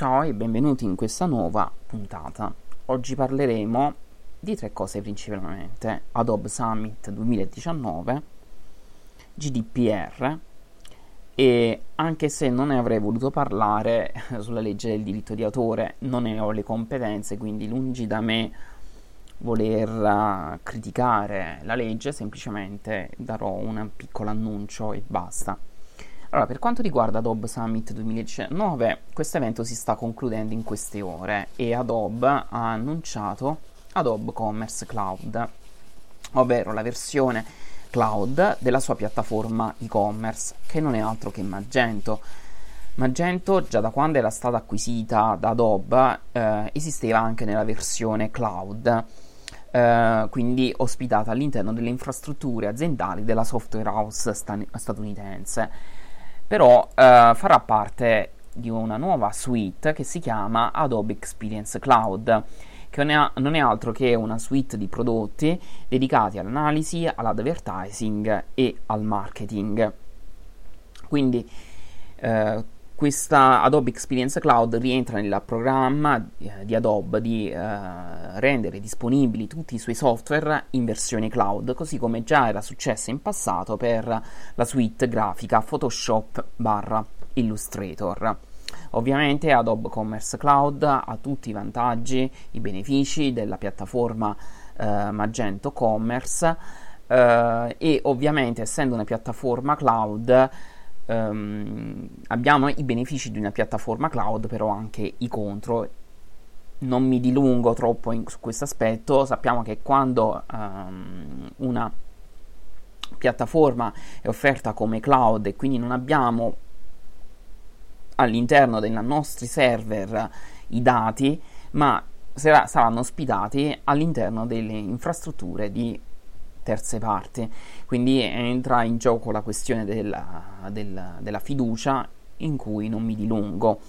Ciao e benvenuti in questa nuova puntata. Oggi parleremo di tre cose principalmente: Adobe Summit 2019, GDPR e anche se non ne avrei voluto parlare sulla legge del diritto di autore, non ne ho le competenze, quindi lungi da me voler uh, criticare la legge, semplicemente darò un piccolo annuncio e basta. Allora, per quanto riguarda Adobe Summit 2019, questo evento si sta concludendo in queste ore e Adobe ha annunciato Adobe Commerce Cloud, ovvero la versione cloud della sua piattaforma e-commerce, che non è altro che Magento. Magento, già da quando era stata acquisita da Adobe, eh, esisteva anche nella versione cloud. Uh, quindi ospitata all'interno delle infrastrutture aziendali della software house stan- statunitense però eh, farà parte di una nuova suite che si chiama Adobe Experience Cloud che non è, non è altro che una suite di prodotti dedicati all'analisi, all'advertising e al marketing. Quindi eh, questa Adobe Experience Cloud rientra nel programma eh, di Adobe di eh, rendere disponibili tutti i suoi software in versione cloud, così come già era successo in passato per la suite grafica Photoshop barra Illustrator. Ovviamente Adobe Commerce Cloud ha tutti i vantaggi, i benefici della piattaforma eh, Magento Commerce eh, e ovviamente essendo una piattaforma cloud um, abbiamo i benefici di una piattaforma cloud, però anche i contro. Non mi dilungo troppo in, su questo aspetto, sappiamo che quando um, una piattaforma è offerta come cloud e quindi non abbiamo all'interno dei nostri server i dati, ma saranno ospitati all'interno delle infrastrutture di terze parti. Quindi entra in gioco la questione della, della, della fiducia in cui non mi dilungo.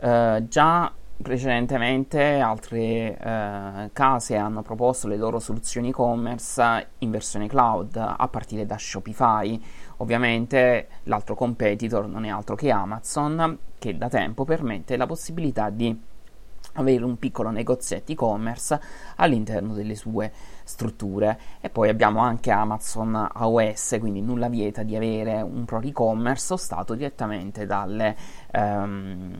Uh, già precedentemente altre uh, case hanno proposto le loro soluzioni e-commerce in versione cloud a partire da Shopify. Ovviamente l'altro competitor non è altro che Amazon che da tempo permette la possibilità di avere un piccolo negozietto e-commerce all'interno delle sue strutture. E poi abbiamo anche Amazon AOS quindi nulla vieta di avere un pro e-commerce ostato direttamente dalle, um,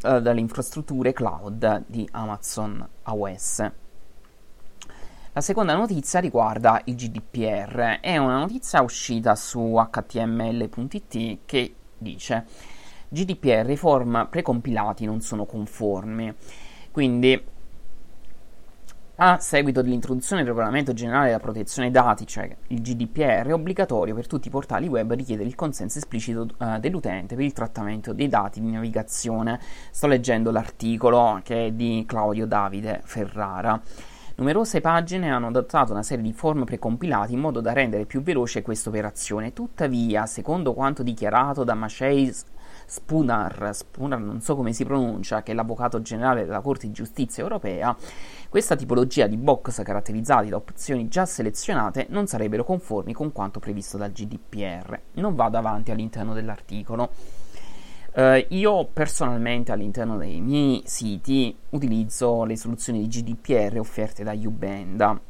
dalle infrastrutture cloud di Amazon AOS la seconda notizia riguarda il GDPR è una notizia uscita su html.it che dice GDPR i form precompilati non sono conformi. Quindi, a seguito dell'introduzione del regolamento generale della protezione dati, cioè il GDPR, è obbligatorio per tutti i portali web richiedere il consenso esplicito uh, dell'utente per il trattamento dei dati di navigazione. Sto leggendo l'articolo che è di Claudio Davide Ferrara. Numerose pagine hanno adottato una serie di form precompilati in modo da rendere più veloce questa operazione. Tuttavia, secondo quanto dichiarato da Maciej Spunar, Spunar non so come si pronuncia, che è l'avvocato generale della Corte di Giustizia europea, questa tipologia di box caratterizzati da opzioni già selezionate non sarebbero conformi con quanto previsto dal GDPR. Non vado avanti all'interno dell'articolo. Uh, io personalmente all'interno dei miei siti utilizzo le soluzioni di GDPR offerte da Ubenda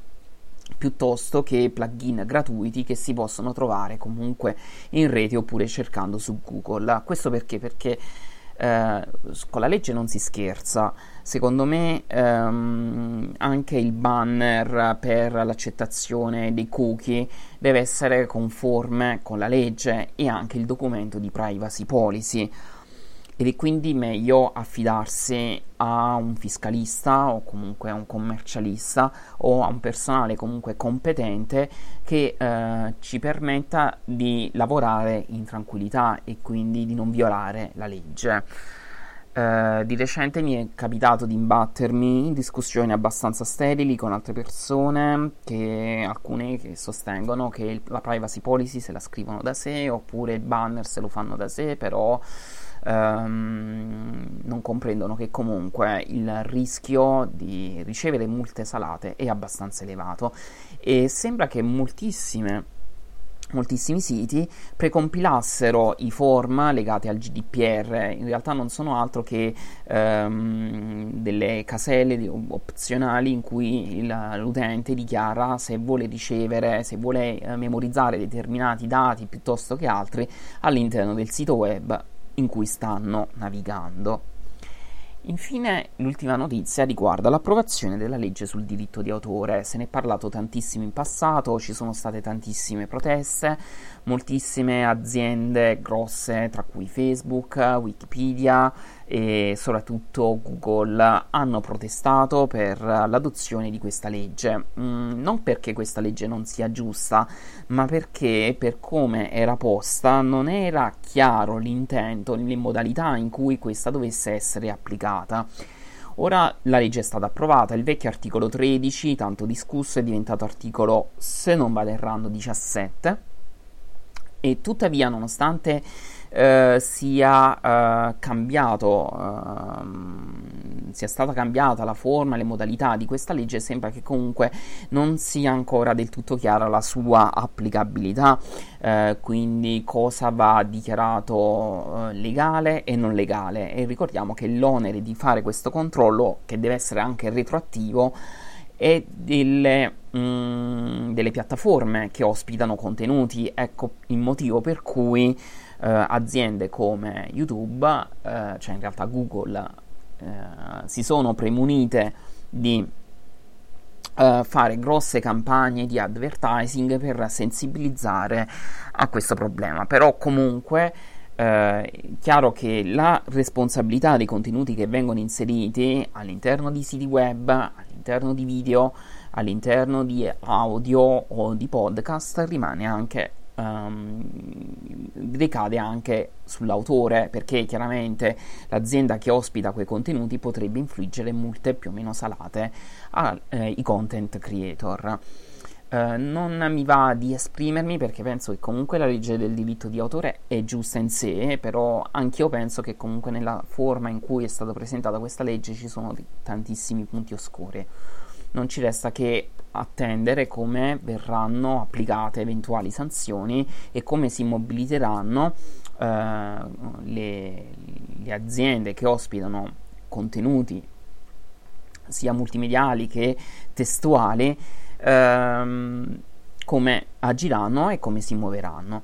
piuttosto che plugin gratuiti che si possono trovare comunque in rete oppure cercando su Google. Questo perché? Perché eh, con la legge non si scherza. Secondo me ehm, anche il banner per l'accettazione dei cookie deve essere conforme con la legge e anche il documento di privacy policy ed è quindi meglio affidarsi a un fiscalista o comunque a un commercialista o a un personale comunque competente che eh, ci permetta di lavorare in tranquillità e quindi di non violare la legge. Uh, di recente mi è capitato di imbattermi in discussioni abbastanza sterili con altre persone, che, alcune che sostengono che il, la privacy policy se la scrivono da sé oppure il banner se lo fanno da sé, però ehm, non comprendono che comunque il rischio di ricevere multe salate è abbastanza elevato. E sembra che moltissime moltissimi siti precompilassero i form legati al GDPR, in realtà non sono altro che ehm, delle caselle opzionali in cui il, l'utente dichiara se vuole ricevere, se vuole eh, memorizzare determinati dati piuttosto che altri all'interno del sito web in cui stanno navigando. Infine, l'ultima notizia riguarda l'approvazione della legge sul diritto di autore. Se ne è parlato tantissimo in passato, ci sono state tantissime proteste, moltissime aziende grosse, tra cui Facebook, Wikipedia e soprattutto Google, hanno protestato per l'adozione di questa legge. Mm, non perché questa legge non sia giusta, ma perché per come era posta non era chiaro l'intento, le modalità in cui questa dovesse essere applicata. Ora la legge è stata approvata, il vecchio articolo 13, tanto discusso, è diventato articolo, se non vado errando, 17 e tuttavia nonostante eh, sia eh, cambiato eh, sia stata cambiata la forma le modalità di questa legge sembra che comunque non sia ancora del tutto chiara la sua applicabilità eh, quindi cosa va dichiarato eh, legale e non legale e ricordiamo che l'onere di fare questo controllo che deve essere anche retroattivo e delle, mm, delle, piattaforme che ospitano contenuti. Ecco il motivo per cui aziende come YouTube, eh, cioè in realtà Google, eh, si sono premunite di eh, fare grosse campagne di advertising per sensibilizzare a questo problema. Però comunque eh, chiaro che la responsabilità dei contenuti che vengono inseriti all'interno di siti web, all'interno di video, all'interno di audio o di podcast rimane anche um, ricade anche sull'autore perché chiaramente l'azienda che ospita quei contenuti potrebbe infliggere multe più o meno salate ai eh, content creator. Uh, non mi va di esprimermi perché penso che comunque la legge del diritto di autore è giusta in sé, però anch'io penso che comunque nella forma in cui è stata presentata questa legge ci sono tantissimi punti oscuri. Non ci resta che attendere come verranno applicate eventuali sanzioni e come si mobiliteranno uh, le, le aziende che ospitano contenuti sia multimediali che testuali ehm, come agiranno e come si muoveranno.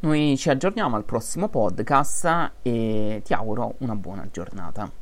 Noi ci aggiorniamo al prossimo podcast e ti auguro una buona giornata.